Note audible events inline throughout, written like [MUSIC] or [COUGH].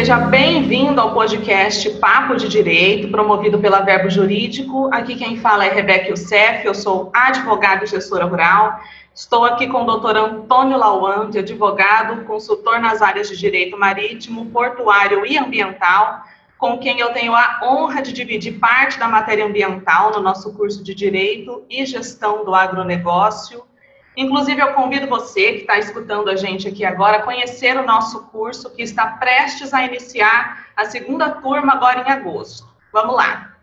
Seja bem-vindo ao podcast Papo de Direito, promovido pela Verbo Jurídico. Aqui quem fala é Rebeca Youssef, eu sou advogada e gestora rural. Estou aqui com o doutor Antônio Lawande, advogado, consultor nas áreas de direito marítimo, portuário e ambiental, com quem eu tenho a honra de dividir parte da matéria ambiental no nosso curso de Direito e Gestão do Agronegócio. Inclusive, eu convido você que está escutando a gente aqui agora a conhecer o nosso curso que está prestes a iniciar a segunda turma agora em agosto. Vamos lá.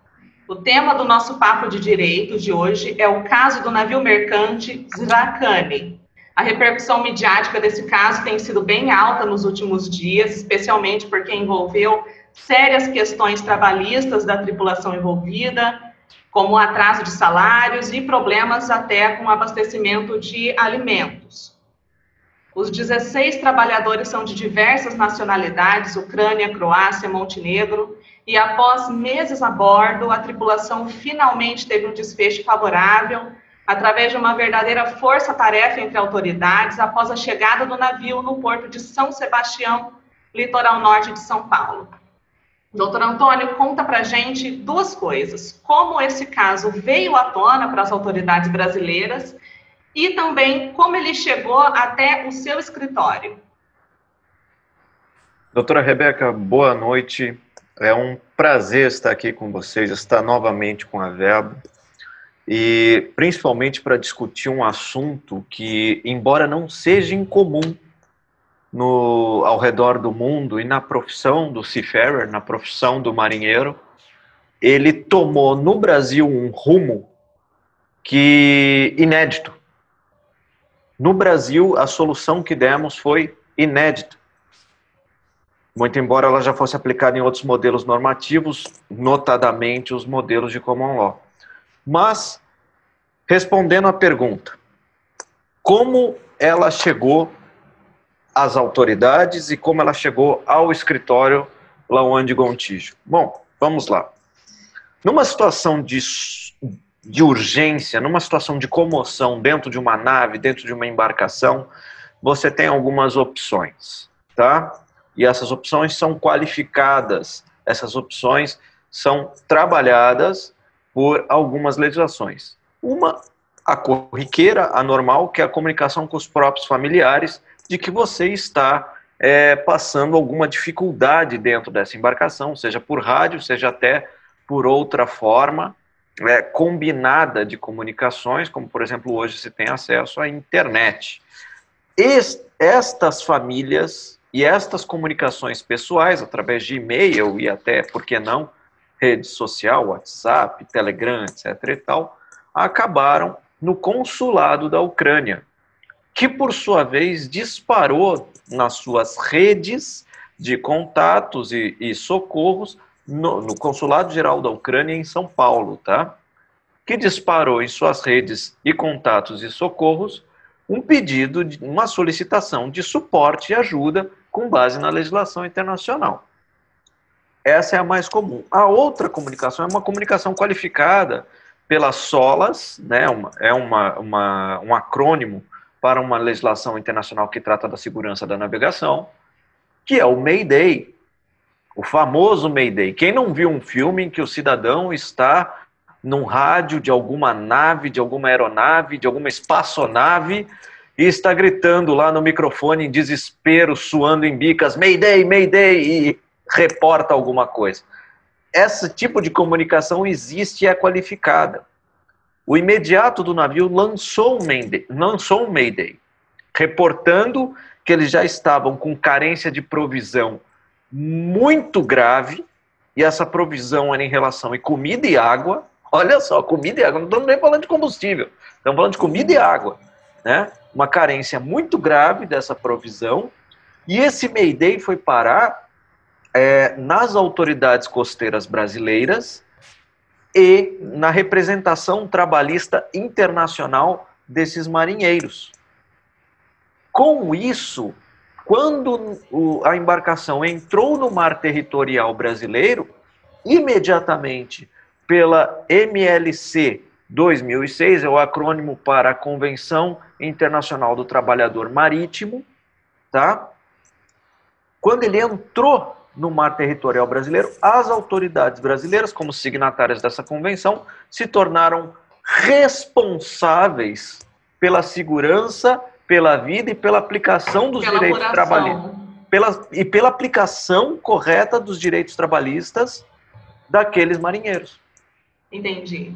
O tema do nosso papo de direito de hoje é o caso do navio mercante Zrakani. A repercussão midiática desse caso tem sido bem alta nos últimos dias, especialmente porque envolveu sérias questões trabalhistas da tripulação envolvida, como atraso de salários e problemas até com abastecimento de alimentos. Os 16 trabalhadores são de diversas nacionalidades, Ucrânia, Croácia, Montenegro, e após meses a bordo, a tripulação finalmente teve um desfecho favorável, através de uma verdadeira força-tarefa entre autoridades, após a chegada do navio no porto de São Sebastião, litoral norte de São Paulo. Doutor Antônio, conta para gente duas coisas: como esse caso veio à tona para as autoridades brasileiras e também como ele chegou até o seu escritório. Doutora Rebeca, boa noite. É um prazer estar aqui com vocês, estar novamente com a Verbo e principalmente para discutir um assunto que, embora não seja incomum no, ao redor do mundo e na profissão do seafarer, na profissão do marinheiro, ele tomou no Brasil um rumo que inédito. No Brasil, a solução que demos foi inédita. Muito embora ela já fosse aplicada em outros modelos normativos, notadamente os modelos de common law. Mas, respondendo à pergunta, como ela chegou às autoridades e como ela chegou ao escritório Lawan de Gontijo. Bom, vamos lá. Numa situação de, de urgência, numa situação de comoção dentro de uma nave, dentro de uma embarcação, você tem algumas opções, tá? E essas opções são qualificadas, essas opções são trabalhadas por algumas legislações. Uma, a corriqueira, a normal, que é a comunicação com os próprios familiares, de que você está é, passando alguma dificuldade dentro dessa embarcação, seja por rádio, seja até por outra forma é, combinada de comunicações, como por exemplo hoje se tem acesso à internet. Est estas famílias e estas comunicações pessoais, através de e-mail e até, por que não, rede social, WhatsApp, Telegram, etc. e tal, acabaram no consulado da Ucrânia, que por sua vez disparou nas suas redes de contatos e, e socorros no, no, Consulado Geral da Ucrânia em São Paulo, tá? Que disparou em suas redes e contatos e socorros um pedido, de, uma solicitação de suporte e ajuda com base na legislação internacional. Essa é a mais comum. A outra comunicação é uma comunicação qualificada pelas SOLAS, né? Uma, é uma, uma, um acrônimo para uma legislação internacional que trata da segurança da navegação, que é o Mayday, o famoso Mayday. Quem não viu um filme em que o cidadão está num rádio de alguma nave, de alguma aeronave, de alguma espaçonave, e está gritando lá no microfone em desespero, suando em bicas, Mayday, Mayday, e reporta alguma coisa. Esse tipo de comunicação existe e é qualificada o imediato do navio lançou um Mayday, lançou um Mayday reportando que eles já estavam com carência de provisão muito grave, e essa provisão era em relação a comida e água. Olha só, comida e água, não estamos nem falando de combustível, estamos falando de comida e água. Né? Uma carência muito grave dessa provisão, e esse Mayday foi parar é, nas autoridades costeiras brasileiras, e na representação trabalhista internacional desses marinheiros. Com isso, quando a embarcação entrou no mar territorial brasileiro, imediatamente pela MLC 2006, é o acrônimo para a Convenção Internacional do Trabalhador Marítimo, tá? Quando ele entrou no mar territorial brasileiro, as autoridades brasileiras, como signatárias dessa convenção, se tornaram responsáveis pela segurança, pela vida e pela aplicação dos pela direitos trabalhistas. Pela, e pela aplicação correta dos direitos trabalhistas daqueles marinheiros. Entendi.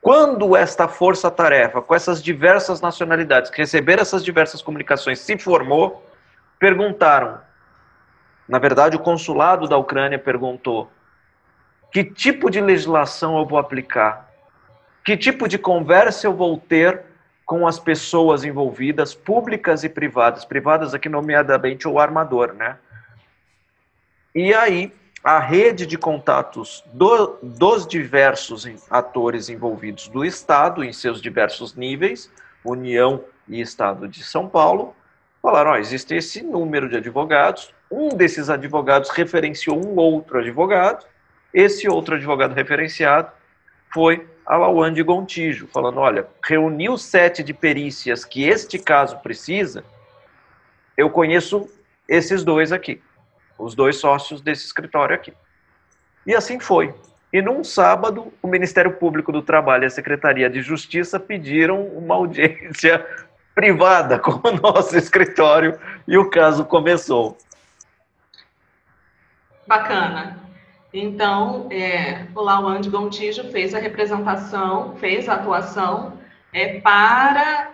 Quando esta força-tarefa, com essas diversas nacionalidades, que receberam essas diversas comunicações, se formou, perguntaram na verdade, o consulado da Ucrânia perguntou: que tipo de legislação eu vou aplicar? Que tipo de conversa eu vou ter com as pessoas envolvidas, públicas e privadas? Privadas aqui, nomeadamente, o armador, né? E aí, a rede de contatos do, dos diversos atores envolvidos do Estado, em seus diversos níveis, União e Estado de São Paulo, falaram: ó, existe esse número de advogados, um desses advogados referenciou um outro advogado, esse outro advogado referenciado foi a Lauan de Gontijo, falando, olha, reunir o sete de perícias que este caso precisa, eu conheço esses dois aqui, os dois sócios desse escritório aqui. E assim foi. E num sábado, o Ministério Público do Trabalho e a Secretaria de Justiça pediram uma audiência privada [LAUGHS] com o nosso escritório e o caso começou. Bacana. Então, é, o Lauan de Gontijo fez a representação, fez a atuação é, para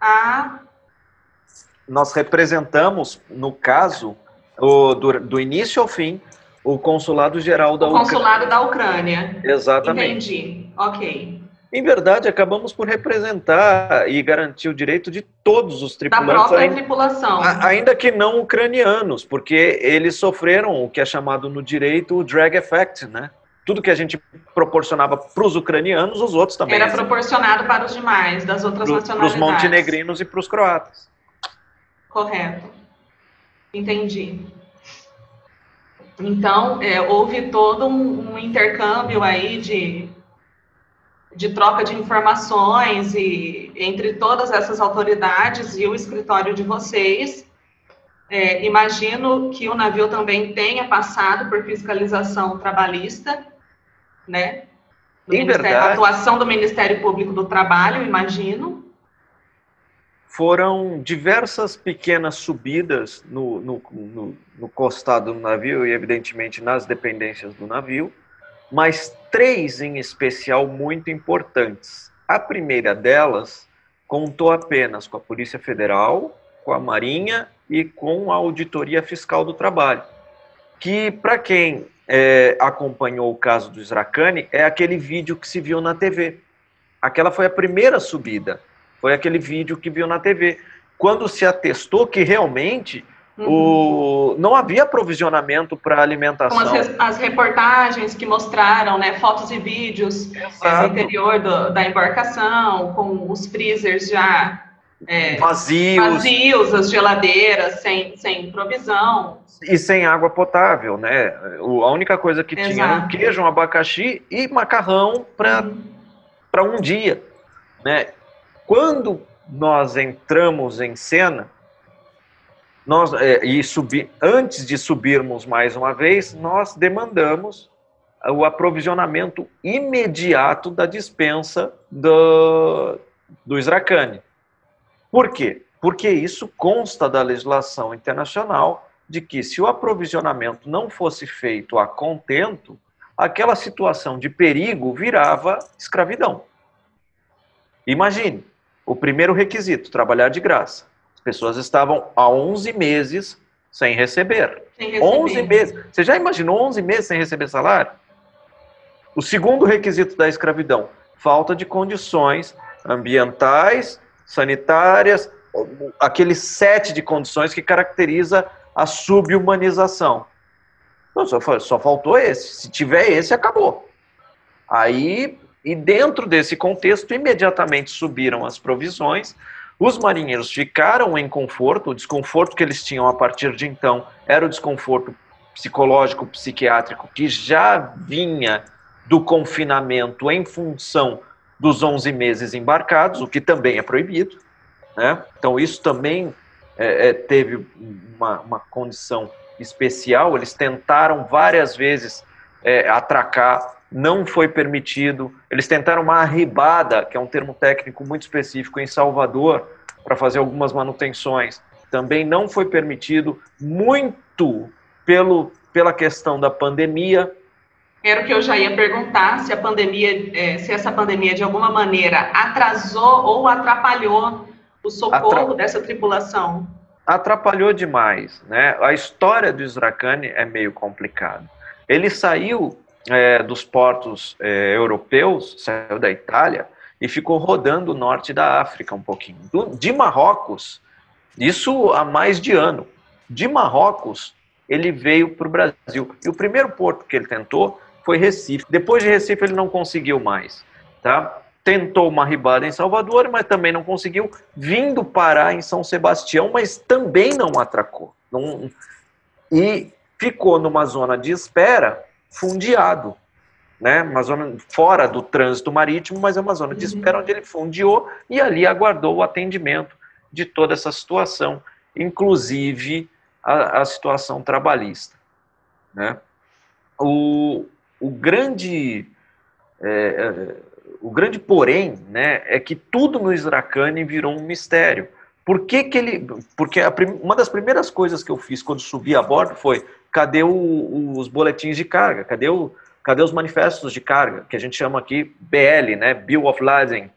a. Nós representamos, no caso, o, do, do início ao fim, o Consulado Geral da Ucrânia. O Consulado da Ucrânia. Exatamente. Entendi. Ok. Em verdade, acabamos por representar e garantir o direito de todos os tripulantes. Da própria ainda, tripulação. Ainda que não ucranianos, porque eles sofreram o que é chamado no direito o drag effect, né? Tudo que a gente proporcionava para os ucranianos, os outros também. Era proporcionado para os demais, das outras pro, nacionalidades. Para os montenegrinos e para os croatas. Correto. Entendi. Então, é, houve todo um, um intercâmbio aí de de troca de informações e entre todas essas autoridades e o escritório de vocês. É, imagino que o navio também tenha passado por fiscalização trabalhista, né? Verdade, atuação do Ministério Público do Trabalho, imagino. Foram diversas pequenas subidas no, no, no, no costado do navio e, evidentemente, nas dependências do navio mas três em especial muito importantes. A primeira delas contou apenas com a Polícia Federal, com a Marinha e com a Auditoria Fiscal do Trabalho, que, para quem é, acompanhou o caso do Sracani, é aquele vídeo que se viu na TV. Aquela foi a primeira subida, foi aquele vídeo que viu na TV. Quando se atestou que realmente Uhum. O, não havia aprovisionamento para alimentação. Com as, as, reportagens que mostraram né, fotos e vídeos no interior do, da embarcação, com os freezers já é, vazios. vazios, as geladeiras sem, sem provisão. E sem água potável, né? a única coisa que Exato. tinha era um queijo, um abacaxi e macarrão para uhum. um dia. Né? Quando nós entramos em cena, nós, é, e subir, antes de subirmos mais uma vez, nós demandamos o aprovisionamento imediato da dispensa do, do Sracane. Por quê? Porque isso consta da legislação internacional de que se o aprovisionamento não fosse feito a contento, aquela situação de perigo virava escravidão. Imagine, o primeiro requisito, trabalhar de graça pessoas estavam há 11 meses sem receber. Sem receber. 11 meses. Você já imaginou 11 meses sem receber salário? O segundo requisito da escravidão, falta de condições ambientais, sanitárias, aquele sete de condições que caracteriza a subhumanização. Não, só, só faltou esse. Se tiver esse, acabou. Aí, e dentro desse contexto, imediatamente subiram as provisões, os marinheiros ficaram em conforto, o desconforto que eles tinham a partir de então era o desconforto psicológico, psiquiátrico, que já vinha do confinamento em função dos 11 meses embarcados, o que também é proibido. Né? Então, isso também é, é, teve uma, uma condição especial, eles tentaram várias vezes é, atracar, não foi permitido. Eles tentaram uma arribada, que é um termo técnico muito específico, em Salvador, para fazer algumas manutenções. Também não foi permitido, muito pelo, pela questão da pandemia. Era o que eu já ia perguntar, se a pandemia, é, se essa pandemia de alguma maneira atrasou ou atrapalhou o socorro Atra... dessa tripulação. Atrapalhou demais, né? A história do Sracani é meio complicada. Ele saiu é, dos portos é, europeus, saiu da Itália e ficou rodando o norte da África um pouquinho. Do, de Marrocos, isso há mais de ano. De Marrocos, ele veio para o Brasil. E o primeiro porto que ele tentou foi Recife. Depois de Recife, ele não conseguiu mais. Tá? Tentou uma ribada em Salvador, mas também não conseguiu. Vindo parar em São Sebastião, mas também não atracou. Não... E ficou numa zona de espera fundiado. Né? Uma zona fora do trânsito marítimo, mas é uma zona de uhum. espera onde ele fundiou e ali aguardou o atendimento de toda essa situação, inclusive a, a situação trabalhista. Né? O, o grande é, é, o grande porém né, é que tudo no Sracani virou um mistério. Por que, que ele. Porque prim, uma das primeiras coisas que eu fiz quando subi a bordo foi: cadê o, os boletins de carga? Cadê, o, cadê os manifestos de carga? Que a gente chama aqui BL, né? Bill of Lading.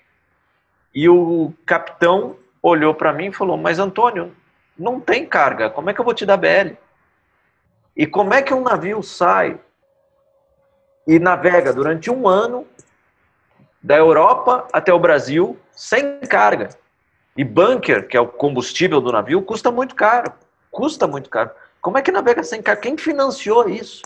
E o capitão olhou para mim e falou: Mas Antônio, não tem carga, como é que eu vou te dar BL? E como é que um navio sai e navega durante um ano da Europa até o Brasil sem carga? E bunker, que é o combustível do navio, custa muito caro. Custa muito caro. Como é que navega sem carga? Quem financiou isso?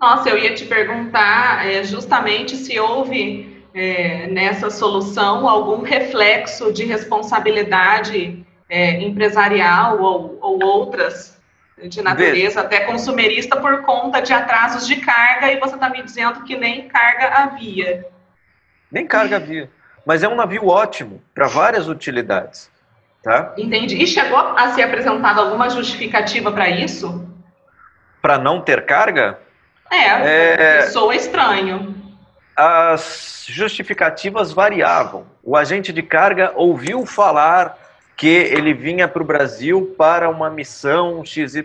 Nossa, eu ia te perguntar é, justamente se houve é, nessa solução algum reflexo de responsabilidade é, empresarial ou, ou, outras de natureza, até consumerista, por conta de atrasos de carga, e você está me dizendo que nem carga havia. Nem carga havia. Mas é um navio ótimo para várias utilidades. Tá? Entendi. E chegou a ser apresentada alguma justificativa para isso? Para não ter carga? É, é... soa estranho as justificativas variavam. O agente de carga ouviu falar que ele vinha para o Brasil para uma missão XYZ.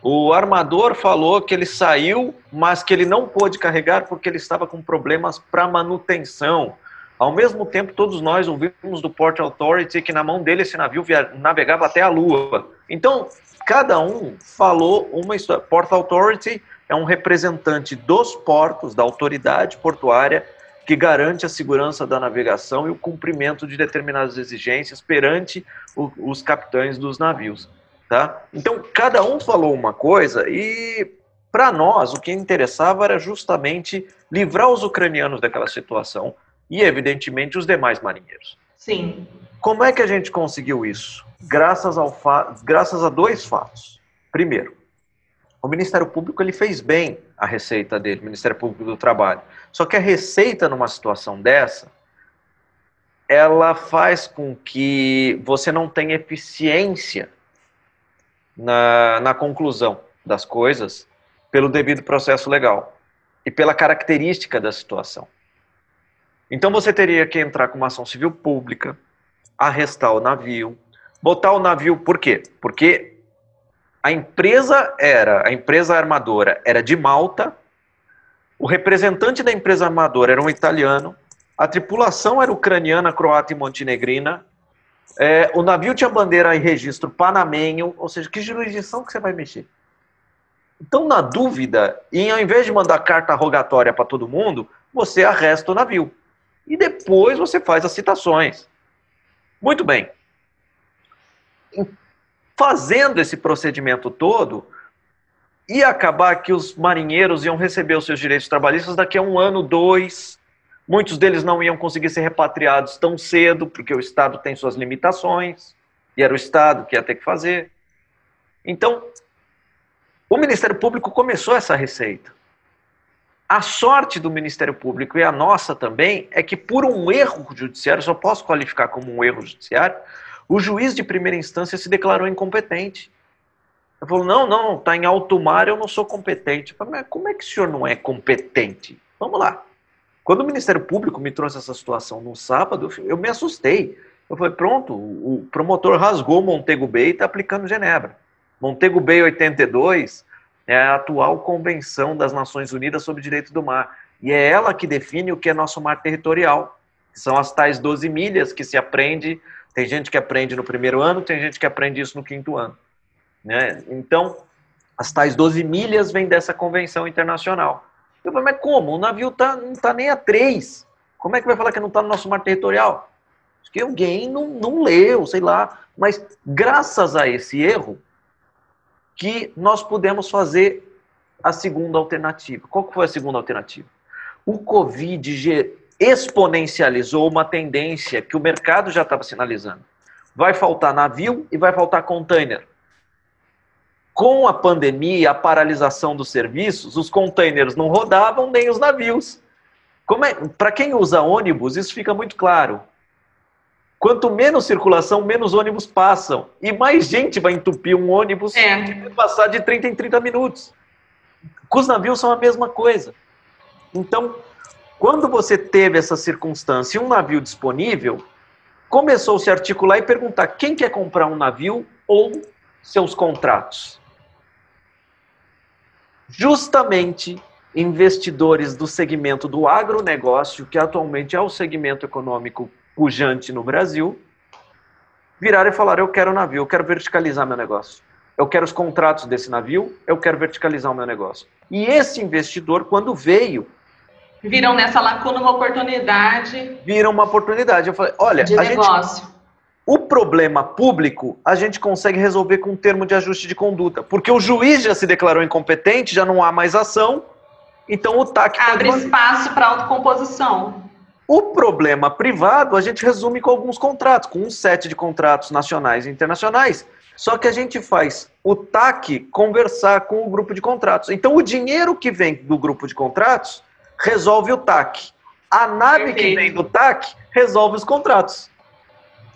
O armador falou que ele saiu, mas que ele não pôde carregar porque ele estava com problemas para manutenção. Ao mesmo tempo, todos nós ouvimos do Port Authority que na mão dele esse navio navegava até a Lua. Então, cada um falou uma história. Port Authority é um representante dos portos, da autoridade portuária, que garante a segurança da navegação e o cumprimento de determinadas exigências perante o, os capitães dos navios. Tá? Então, cada um falou uma coisa e, para nós, o que interessava era justamente livrar os ucranianos daquela situação e, evidentemente, os demais marinheiros. Sim. Como é que a gente conseguiu isso? Graças, ao Graças a dois fatos. Primeiro, o Ministério Público ele fez bem a receita dele, o Ministério Público do Trabalho. Só que a receita numa situação dessa, ela faz com que você não tenha eficiência na, na conclusão das coisas pelo devido processo legal e pela característica da situação. Então você teria que entrar com uma ação civil pública, arrestar o navio, botar o navio, por quê? Porque a empresa era, a empresa armadora era de Malta, o representante da empresa armadora era um italiano, a tripulação era ucraniana, croata e montenegrina, é, o navio tinha bandeira e registro panamenho, ou seja, que jurisdição que você vai mexer? Então, na dúvida, e ao invés de mandar carta rogatória para todo mundo, você arresta o navio. E depois você faz as citações. Muito bem fazendo esse procedimento todo, ia acabar que os marinheiros iam receber os seus direitos trabalhistas daqui a um ano, dois. Muitos deles não iam conseguir ser repatriados tão cedo, porque o Estado tem suas limitações, e era o Estado que ia ter que fazer. Então, o Ministério Público começou essa receita. A sorte do Ministério Público e a nossa também é que, por um erro judiciário, só posso qualificar como um erro judiciário, o juiz de primeira instância se declarou incompetente. Ele falou, não, não, está em alto mar, eu não sou competente. Eu falei, mas como é que o senhor não é competente? Vamos lá. Quando o Ministério Público me trouxe essa situação no sábado, eu me assustei. Eu falei, pronto, o promotor rasgou Montego Bay e está aplicando Genebra. Montego Bay 82 é a atual Convenção das Nações Unidas sobre Direito do Mar. E é ela que define o que é nosso mar territorial. São as tais 12 milhas que se aprende. Tem gente que aprende no primeiro ano, tem gente que aprende isso no quinto ano. Né? Então, as tais 12 milhas vêm dessa convenção internacional. Eu falei, mas como? O navio tá, não está nem a três. Como é que vai falar que não está no nosso mar territorial? Acho que alguém não, não leu, sei lá. Mas graças a esse erro, que nós pudemos fazer a segunda alternativa. Qual foi a segunda alternativa? O Covid exponencializou uma tendência que o mercado já estava sinalizando. Vai faltar navio e vai faltar container. Com a pandemia, a paralisação dos serviços, os containers não rodavam nem os navios. É, Para quem usa ônibus, isso fica muito claro. Quanto menos circulação, menos ônibus passam. E mais gente vai entupir um ônibus é. passar de 30 em 30 minutos. Com os navios são a mesma coisa. Então, quando você teve essa circunstância e um navio disponível, começou a se articular e perguntar quem quer comprar um navio ou seus contratos. Justamente investidores do segmento do agronegócio, que atualmente é o segmento econômico pujante no Brasil, viraram e falaram: Eu quero o navio, eu quero verticalizar meu negócio. Eu quero os contratos desse navio, eu quero verticalizar o meu negócio. E esse investidor, quando veio. Viram nessa lacuna uma oportunidade. Viram uma oportunidade. Eu falei: Olha, de negócio. Gente, o problema público a gente consegue resolver com um termo de ajuste de conduta, porque o juiz já se declarou incompetente, já não há mais ação, então o TAC abre espaço para autocomposição. O problema privado a gente resume com alguns contratos, com um set de contratos nacionais e internacionais. Só que a gente faz o TAC conversar com o grupo de contratos. Então, o dinheiro que vem do grupo de contratos resolve o TAC. A nave Perfeito. que vem do TAC resolve os contratos.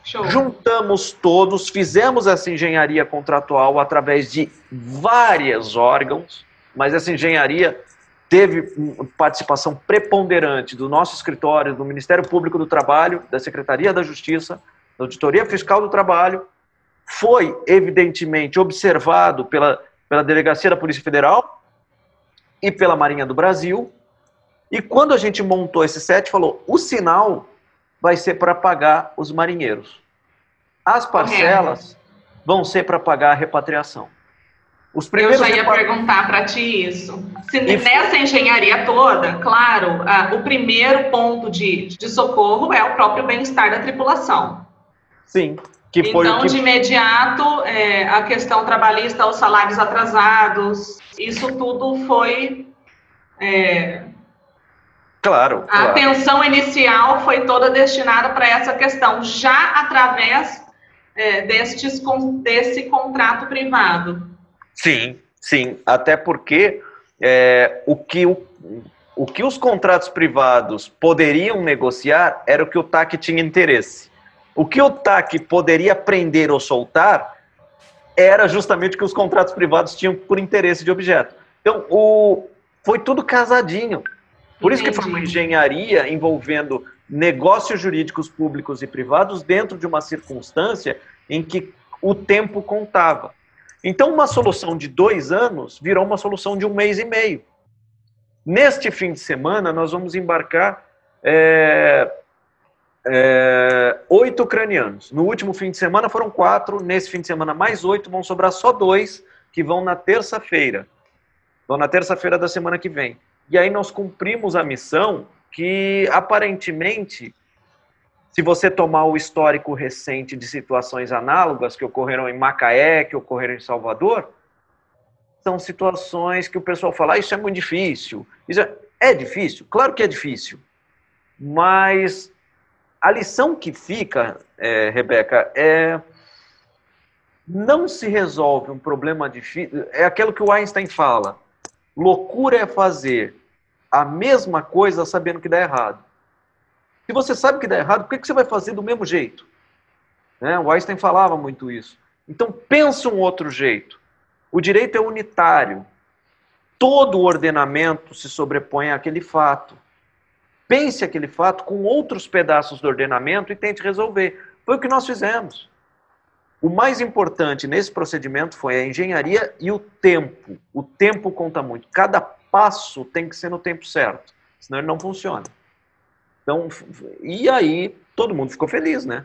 Show. Juntamos todos, fizemos essa engenharia contratual através de vários órgãos, mas essa engenharia teve participação preponderante do nosso escritório, do Ministério Público do Trabalho, da Secretaria da Justiça, da Auditoria Fiscal do Trabalho, foi evidentemente observado pela, pela Delegacia da Polícia Federal e pela Marinha do Brasil. E quando a gente montou esse set, falou: o sinal vai ser para pagar os marinheiros. As parcelas vão ser para pagar a repatriação. Os primeiros Eu já ia perguntar para ti isso. Se nessa engenharia toda, claro, o primeiro ponto de, de socorro é o próprio bem-estar da tripulação. Sim. Que foi então, que... de imediato, é, a questão trabalhista, os salários atrasados, isso tudo foi. É, claro. A claro. atenção inicial foi toda destinada para essa questão, já através é, destes, desse contrato privado. Sim, sim. Até porque é, o, que o, o que os contratos privados poderiam negociar era o que o TAC tinha interesse. O que o TAC poderia prender ou soltar era justamente o que os contratos privados tinham por interesse de objeto. Então, o, foi tudo casadinho. Por Entendi. isso que foi uma engenharia envolvendo negócios jurídicos públicos e privados dentro de uma circunstância em que o tempo contava. Então, uma solução de dois anos virou uma solução de um mês e meio. Neste fim de semana, nós vamos embarcar é, é, oito ucranianos. No último fim de semana foram quatro, nesse fim de semana mais oito, vão sobrar só dois, que vão na terça-feira. Vão na terça-feira da semana que vem. E aí nós cumprimos a missão que, aparentemente, se você tomar o histórico recente de situações análogas que ocorreram em Macaé, que ocorreram em Salvador, são situações que o pessoal fala, ah, isso é muito difícil. Isso é... é difícil? Claro que é difícil. Mas a lição que fica, é, Rebeca, é não se resolve um problema difícil. É aquilo que o Einstein fala. Loucura é fazer a mesma coisa sabendo que dá errado. Se você sabe que dá errado, por que você vai fazer do mesmo jeito? Né? O Einstein falava muito isso. Então, pensa um outro jeito. O direito é unitário. Todo o ordenamento se sobrepõe àquele fato. Pense aquele fato com outros pedaços do ordenamento e tente resolver. Foi o que nós fizemos. O mais importante nesse procedimento foi a engenharia e o tempo. O tempo conta muito. Cada passo tem que ser no tempo certo, senão ele não funciona. Então, e aí todo mundo ficou feliz, né?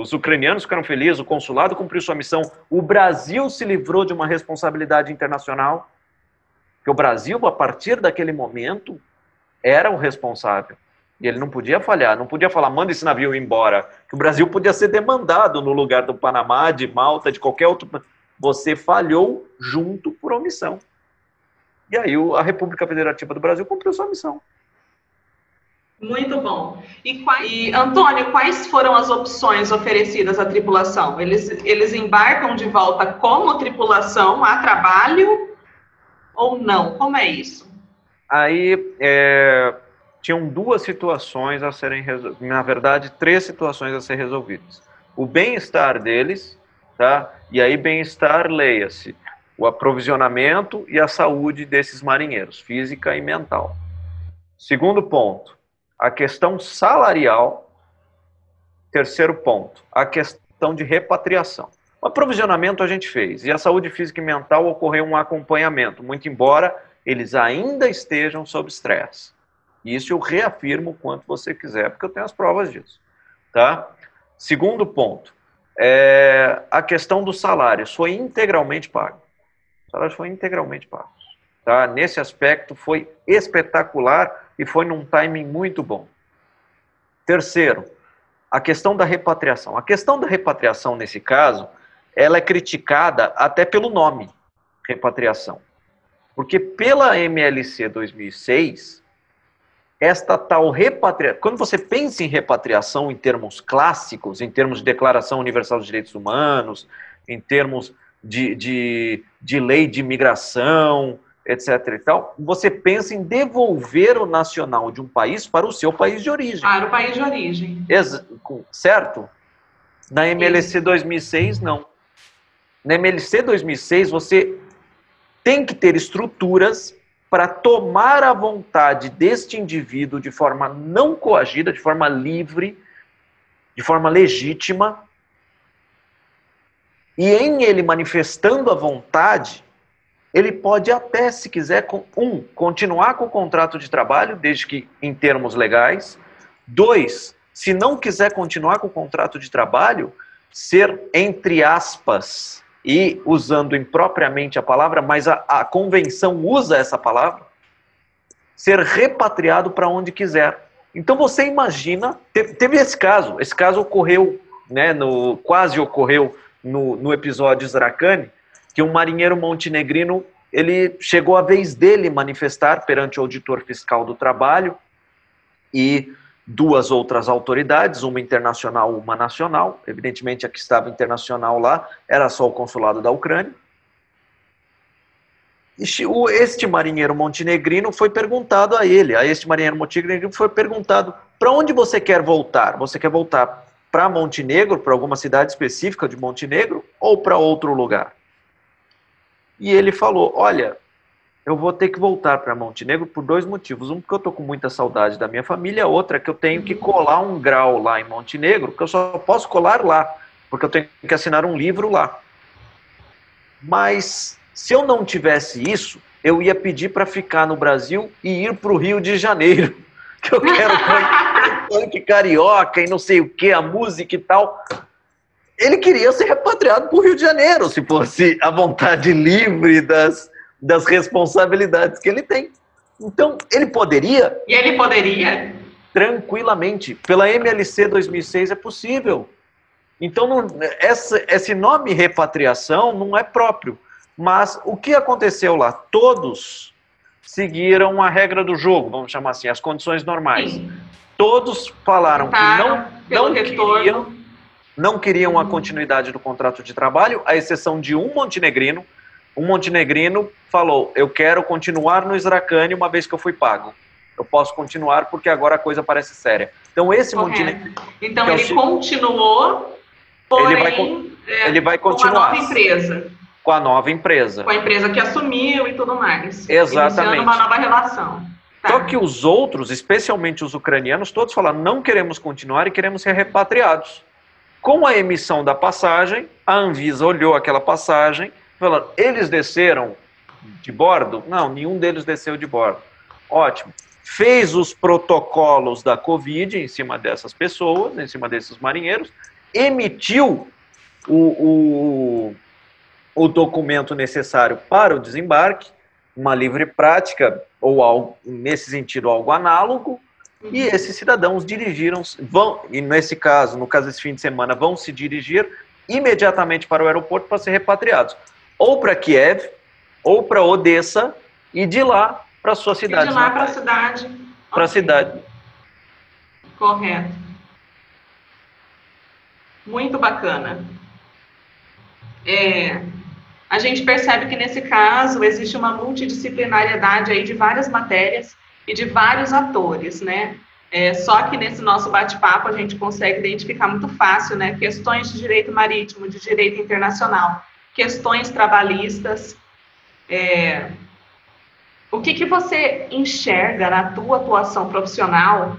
Os ucranianos ficaram felizes, o consulado cumpriu sua missão, o Brasil se livrou de uma responsabilidade internacional, que o Brasil, a partir daquele momento, era o responsável. E ele não podia falhar, não podia falar, manda esse navio embora. Que o Brasil podia ser demandado no lugar do Panamá, de Malta, de qualquer outro. Você falhou junto por omissão. E aí a República Federativa do Brasil cumpriu sua missão. Muito bom. E, e, Antônio, quais foram as opções oferecidas à tripulação? Eles, eles embarcam de volta como tripulação a trabalho ou não? Como é isso? Aí é, tinham duas situações a serem resolvidas, na verdade, três situações a ser resolvidas. O bem-estar deles, tá? E aí bem-estar, leia-se, o aprovisionamento e a saúde desses marinheiros, física e mental. Segundo ponto, a questão salarial. Terceiro ponto, a questão de repatriação. O aprovisionamento a gente fez e a saúde física e mental ocorreu um acompanhamento, muito embora eles ainda estejam sob estresse. Isso eu reafirmo quanto você quiser, porque eu tenho as provas disso. Tá? Segundo ponto, é, a questão dos salários foi integralmente pago. Os salários foram integralmente pagos. Tá? Nesse aspecto foi espetacular e foi num timing muito bom. Terceiro, a questão da repatriação. A questão da repatriação, nesse caso, ela é criticada até pelo nome, repatriação. Porque pela MLC 2006, esta tal repatriação, quando você pensa em repatriação em termos clássicos, em termos de Declaração Universal dos Direitos Humanos, em termos de, de, de lei de imigração, etc. e tal, você pensa em devolver o nacional de um país para o seu país de origem. Para o país de origem. Ex certo? Na MLC 2006, não. Na MLC 2006, você tem que ter estruturas para tomar a vontade deste indivíduo de forma não coagida, de forma livre, de forma legítima, e em ele manifestando a vontade, ele pode até, se quiser, um, continuar com o contrato de trabalho, desde que em termos legais. Dois, se não quiser continuar com o contrato de trabalho, ser, entre aspas, e usando impropriamente a palavra, mas a, a convenção usa essa palavra, ser repatriado para onde quiser. Então você imagina, teve, esse caso, esse caso ocorreu, né, no, quase ocorreu no, no episódio Zracani, que um marinheiro montenegrino, ele chegou a vez dele manifestar perante o auditor fiscal do trabalho e duas outras autoridades, uma internacional, uma nacional. Evidentemente, a que estava internacional lá era só o consulado da Ucrânia. Este marinheiro montenegrino foi perguntado a ele, a este marinheiro montenegrino foi perguntado: para onde você quer voltar? Você quer voltar para Montenegro, para alguma cidade específica de Montenegro, ou para outro lugar? E ele falou: Olha, eu vou ter que voltar para Montenegro por dois motivos. Um, porque eu estou com muita saudade da minha família, outra, que eu tenho que colar um grau lá em Montenegro, que eu só posso colar lá, porque eu tenho que assinar um livro lá. Mas se eu não tivesse isso, eu ia pedir para ficar no Brasil e ir para o Rio de Janeiro, [LAUGHS] que eu quero [LAUGHS] funk carioca e não sei o que, a música e tal ele queria ser repatriado para o Rio de Janeiro, se fosse a vontade livre das, das responsabilidades que ele tem. Então, ele poderia. E ele poderia? Tranquilamente. Pela MLC 2006 é possível. Então, não, essa, esse nome repatriação não é próprio. Mas o que aconteceu lá? Todos seguiram a regra do jogo, vamos chamar assim, as condições normais. Sim. Todos falaram que não, não queriam não queriam a continuidade do contrato de trabalho, à exceção de um montenegrino. Um montenegrino falou: Eu quero continuar no Isracane uma vez que eu fui pago. Eu posso continuar porque agora a coisa parece séria. Então, esse montenegrino. Então, ele é continuou, porém, ele vai, é, ele vai continuar. Uma nova empresa. com a nova empresa. Com a empresa que assumiu e tudo mais. Exatamente. Iniciando uma nova relação. Tá. Só que os outros, especialmente os ucranianos, todos falaram: não queremos continuar e queremos ser repatriados. Com a emissão da passagem, a Anvisa olhou aquela passagem, falando: eles desceram de bordo? Não, nenhum deles desceu de bordo. Ótimo. Fez os protocolos da Covid em cima dessas pessoas, em cima desses marinheiros, emitiu o, o o documento necessário para o desembarque, uma livre prática, ou algo, nesse sentido, algo análogo, e esses cidadãos dirigiram, vão, e nesse caso, no caso desse fim de semana, vão se dirigir imediatamente para o aeroporto para ser repatriados, ou para Kiev, ou para Odessa, e de lá para a sua cidade. E de lá para a cidade. Para a cidade. Correto. Muito bacana. É, a gente percebe que nesse caso existe uma multidisciplinariedade aí de várias matérias e de vários atores, né? É, só que nesse nosso bate-papo a gente consegue identificar muito fácil, né? Questões de direito marítimo, de direito internacional, questões trabalhistas. É, o que, que você enxerga na tua atuação profissional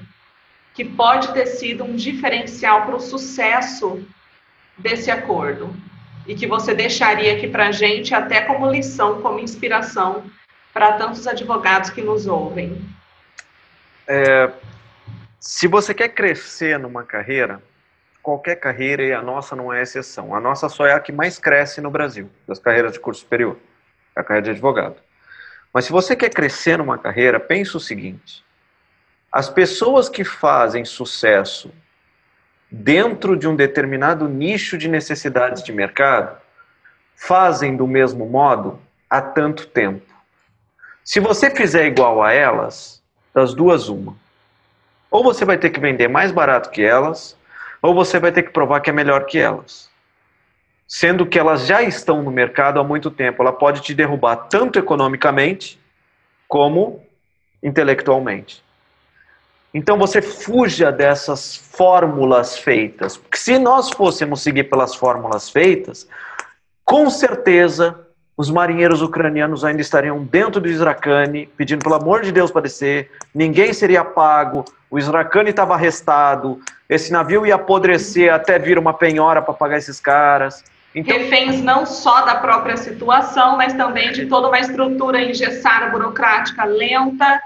que pode ter sido um diferencial para o sucesso desse acordo? e que você deixaria aqui para a gente até como lição, como inspiração para tantos advogados que nos ouvem? É, se você quer crescer numa carreira, qualquer carreira, e a nossa não é exceção, a nossa só é a que mais cresce no Brasil, das carreiras de curso superior, a carreira de advogado. Mas se você quer crescer numa carreira, pense o seguinte: as pessoas que fazem sucesso dentro de um determinado nicho de necessidades de mercado, fazem do mesmo modo há tanto tempo. Se você fizer igual a elas, das duas, uma. Ou você vai ter que vender mais barato que elas, ou você vai ter que provar que é melhor que elas. Sendo que elas já estão no mercado há muito tempo. Ela pode te derrubar tanto economicamente como intelectualmente. Então você fuja dessas fórmulas feitas. Porque se nós fôssemos seguir pelas fórmulas feitas, com certeza os marinheiros ucranianos ainda estariam dentro do Isracani, pedindo pelo amor de Deus para descer, ninguém seria pago, o Isracani estava arrestado, esse navio ia apodrecer até vir uma penhora para pagar esses caras. Então, Reféns não só da própria situação, mas também de toda uma estrutura engessada, burocrática, lenta,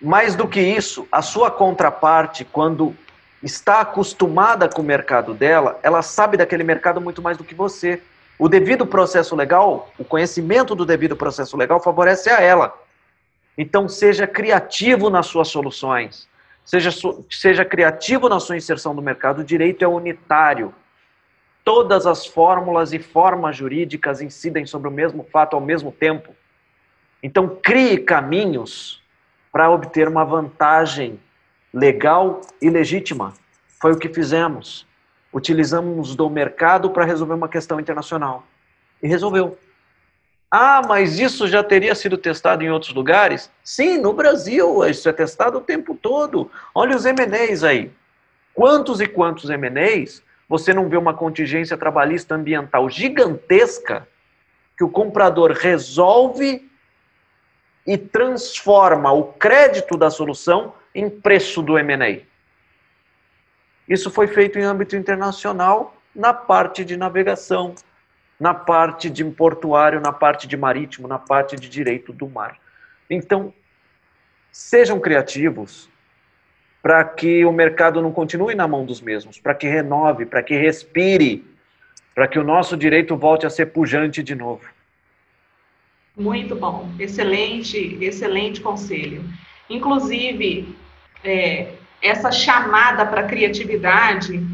mais do que isso, a sua contraparte, quando está acostumada com o mercado dela, ela sabe daquele mercado muito mais do que você. O devido processo legal, o conhecimento do devido processo legal favorece a ela. Então, seja criativo nas suas soluções, seja, seja criativo na sua inserção no mercado. O direito é unitário. Todas as fórmulas e formas jurídicas incidem sobre o mesmo fato ao mesmo tempo. Então, crie caminhos para obter uma vantagem legal e legítima. Foi o que fizemos. Utilizamos do mercado para resolver uma questão internacional. E resolveu. Ah, mas isso já teria sido testado em outros lugares? Sim, no Brasil, isso é testado o tempo todo. Olha os MNEs aí. Quantos e quantos MNEs você não vê uma contingência trabalhista ambiental gigantesca que o comprador resolve e transforma o crédito da solução em preço do M&A. Isso foi feito em âmbito internacional na parte de navegação, na parte de portuário, na parte de marítimo, na parte de direito do mar. Então, sejam criativos para que o mercado não continue na mão dos mesmos, para que renove, para que respire, para que o nosso direito volte a ser pujante de novo. Muito bom, excelente, excelente conselho. Inclusive, é, essa chamada para criatividade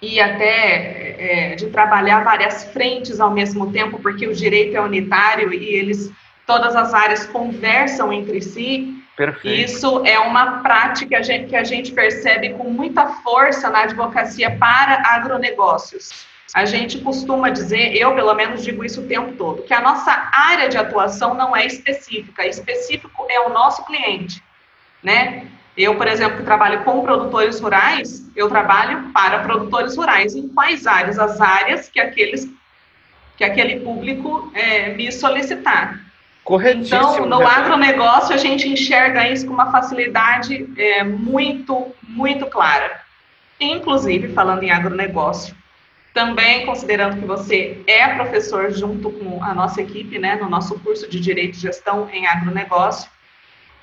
e até é, de trabalhar várias frentes ao mesmo tempo, porque o direito é unitário e eles, todas as áreas conversam entre si. Perfeito. Isso é uma prática que a gente, que a gente percebe com muita força na advocacia para agronegócios. A gente costuma dizer, eu pelo menos digo isso o tempo todo, que a nossa área de atuação não é específica, específico é o nosso cliente, né? Eu, por exemplo, que trabalho com produtores rurais, eu trabalho para produtores rurais. Em quais áreas? As áreas que aqueles que aquele público é, me solicitar. Corretíssimo. Então, no agronegócio, a gente enxerga isso com uma facilidade é, muito, muito clara. Inclusive, falando em agronegócio, também considerando que você é professor junto com a nossa equipe, né, no nosso curso de Direito e Gestão em Agronegócio,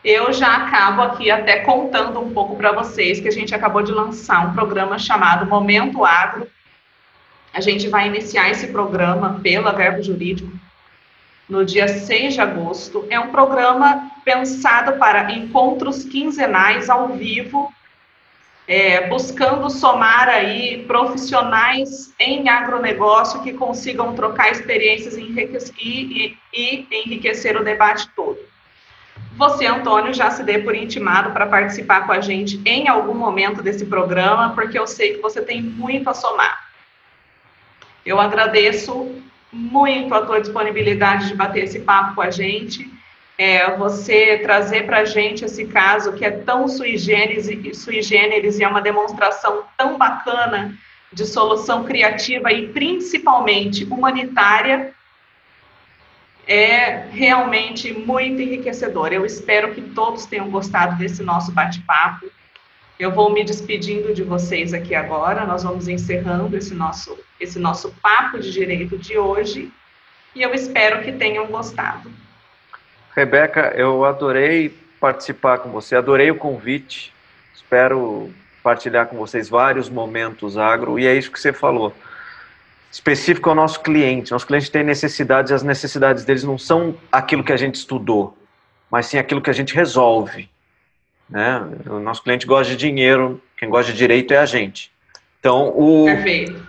eu já acabo aqui até contando um pouco para vocês que a gente acabou de lançar um programa chamado Momento Agro. A gente vai iniciar esse programa pela Verbo Jurídico no dia 6 de agosto. É um programa pensado para encontros quinzenais ao vivo, é, buscando somar aí profissionais em agronegócio que consigam trocar experiências e, e, e enriquecer o debate todo. Você, Antônio, já se dê por intimado para participar com a gente em algum momento desse programa, porque eu sei que você tem muito a somar. Eu agradeço muito a tua disponibilidade de bater esse papo com a gente, é, você trazer para a gente esse caso que é tão sui generis, sui generis e é uma demonstração tão bacana de solução criativa e principalmente humanitária, é realmente muito enriquecedor. Eu espero que todos tenham gostado desse nosso bate-papo. Eu vou me despedindo de vocês aqui agora, nós vamos encerrando esse nosso, esse nosso papo de direito de hoje, e eu espero que tenham gostado. Rebeca, eu adorei participar com você, adorei o convite, espero partilhar com vocês vários momentos agro, e é isso que você falou. Específico ao nosso cliente. Nosso cliente tem necessidades, e as necessidades deles não são aquilo que a gente estudou, mas sim aquilo que a gente resolve. Né? O nosso cliente gosta de dinheiro, quem gosta de direito é a gente. Então, o, Perfeito.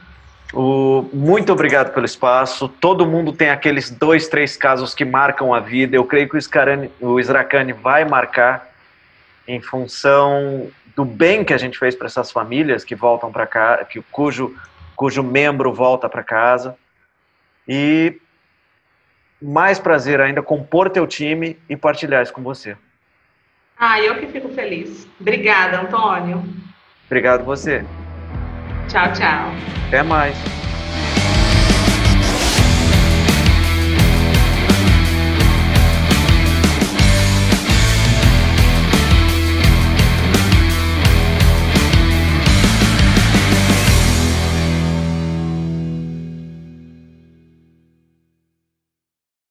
O, muito obrigado pelo espaço. Todo mundo tem aqueles dois, três casos que marcam a vida. Eu creio que o, Scarani, o Sracani vai marcar em função do bem que a gente fez para essas famílias que voltam para cá, que, cujo, cujo membro volta para casa. E mais prazer ainda compor teu time e partilhar isso com você. Ah, eu que fico feliz. Obrigada, Antônio. Obrigado você. Tchau, tchau. Até mais.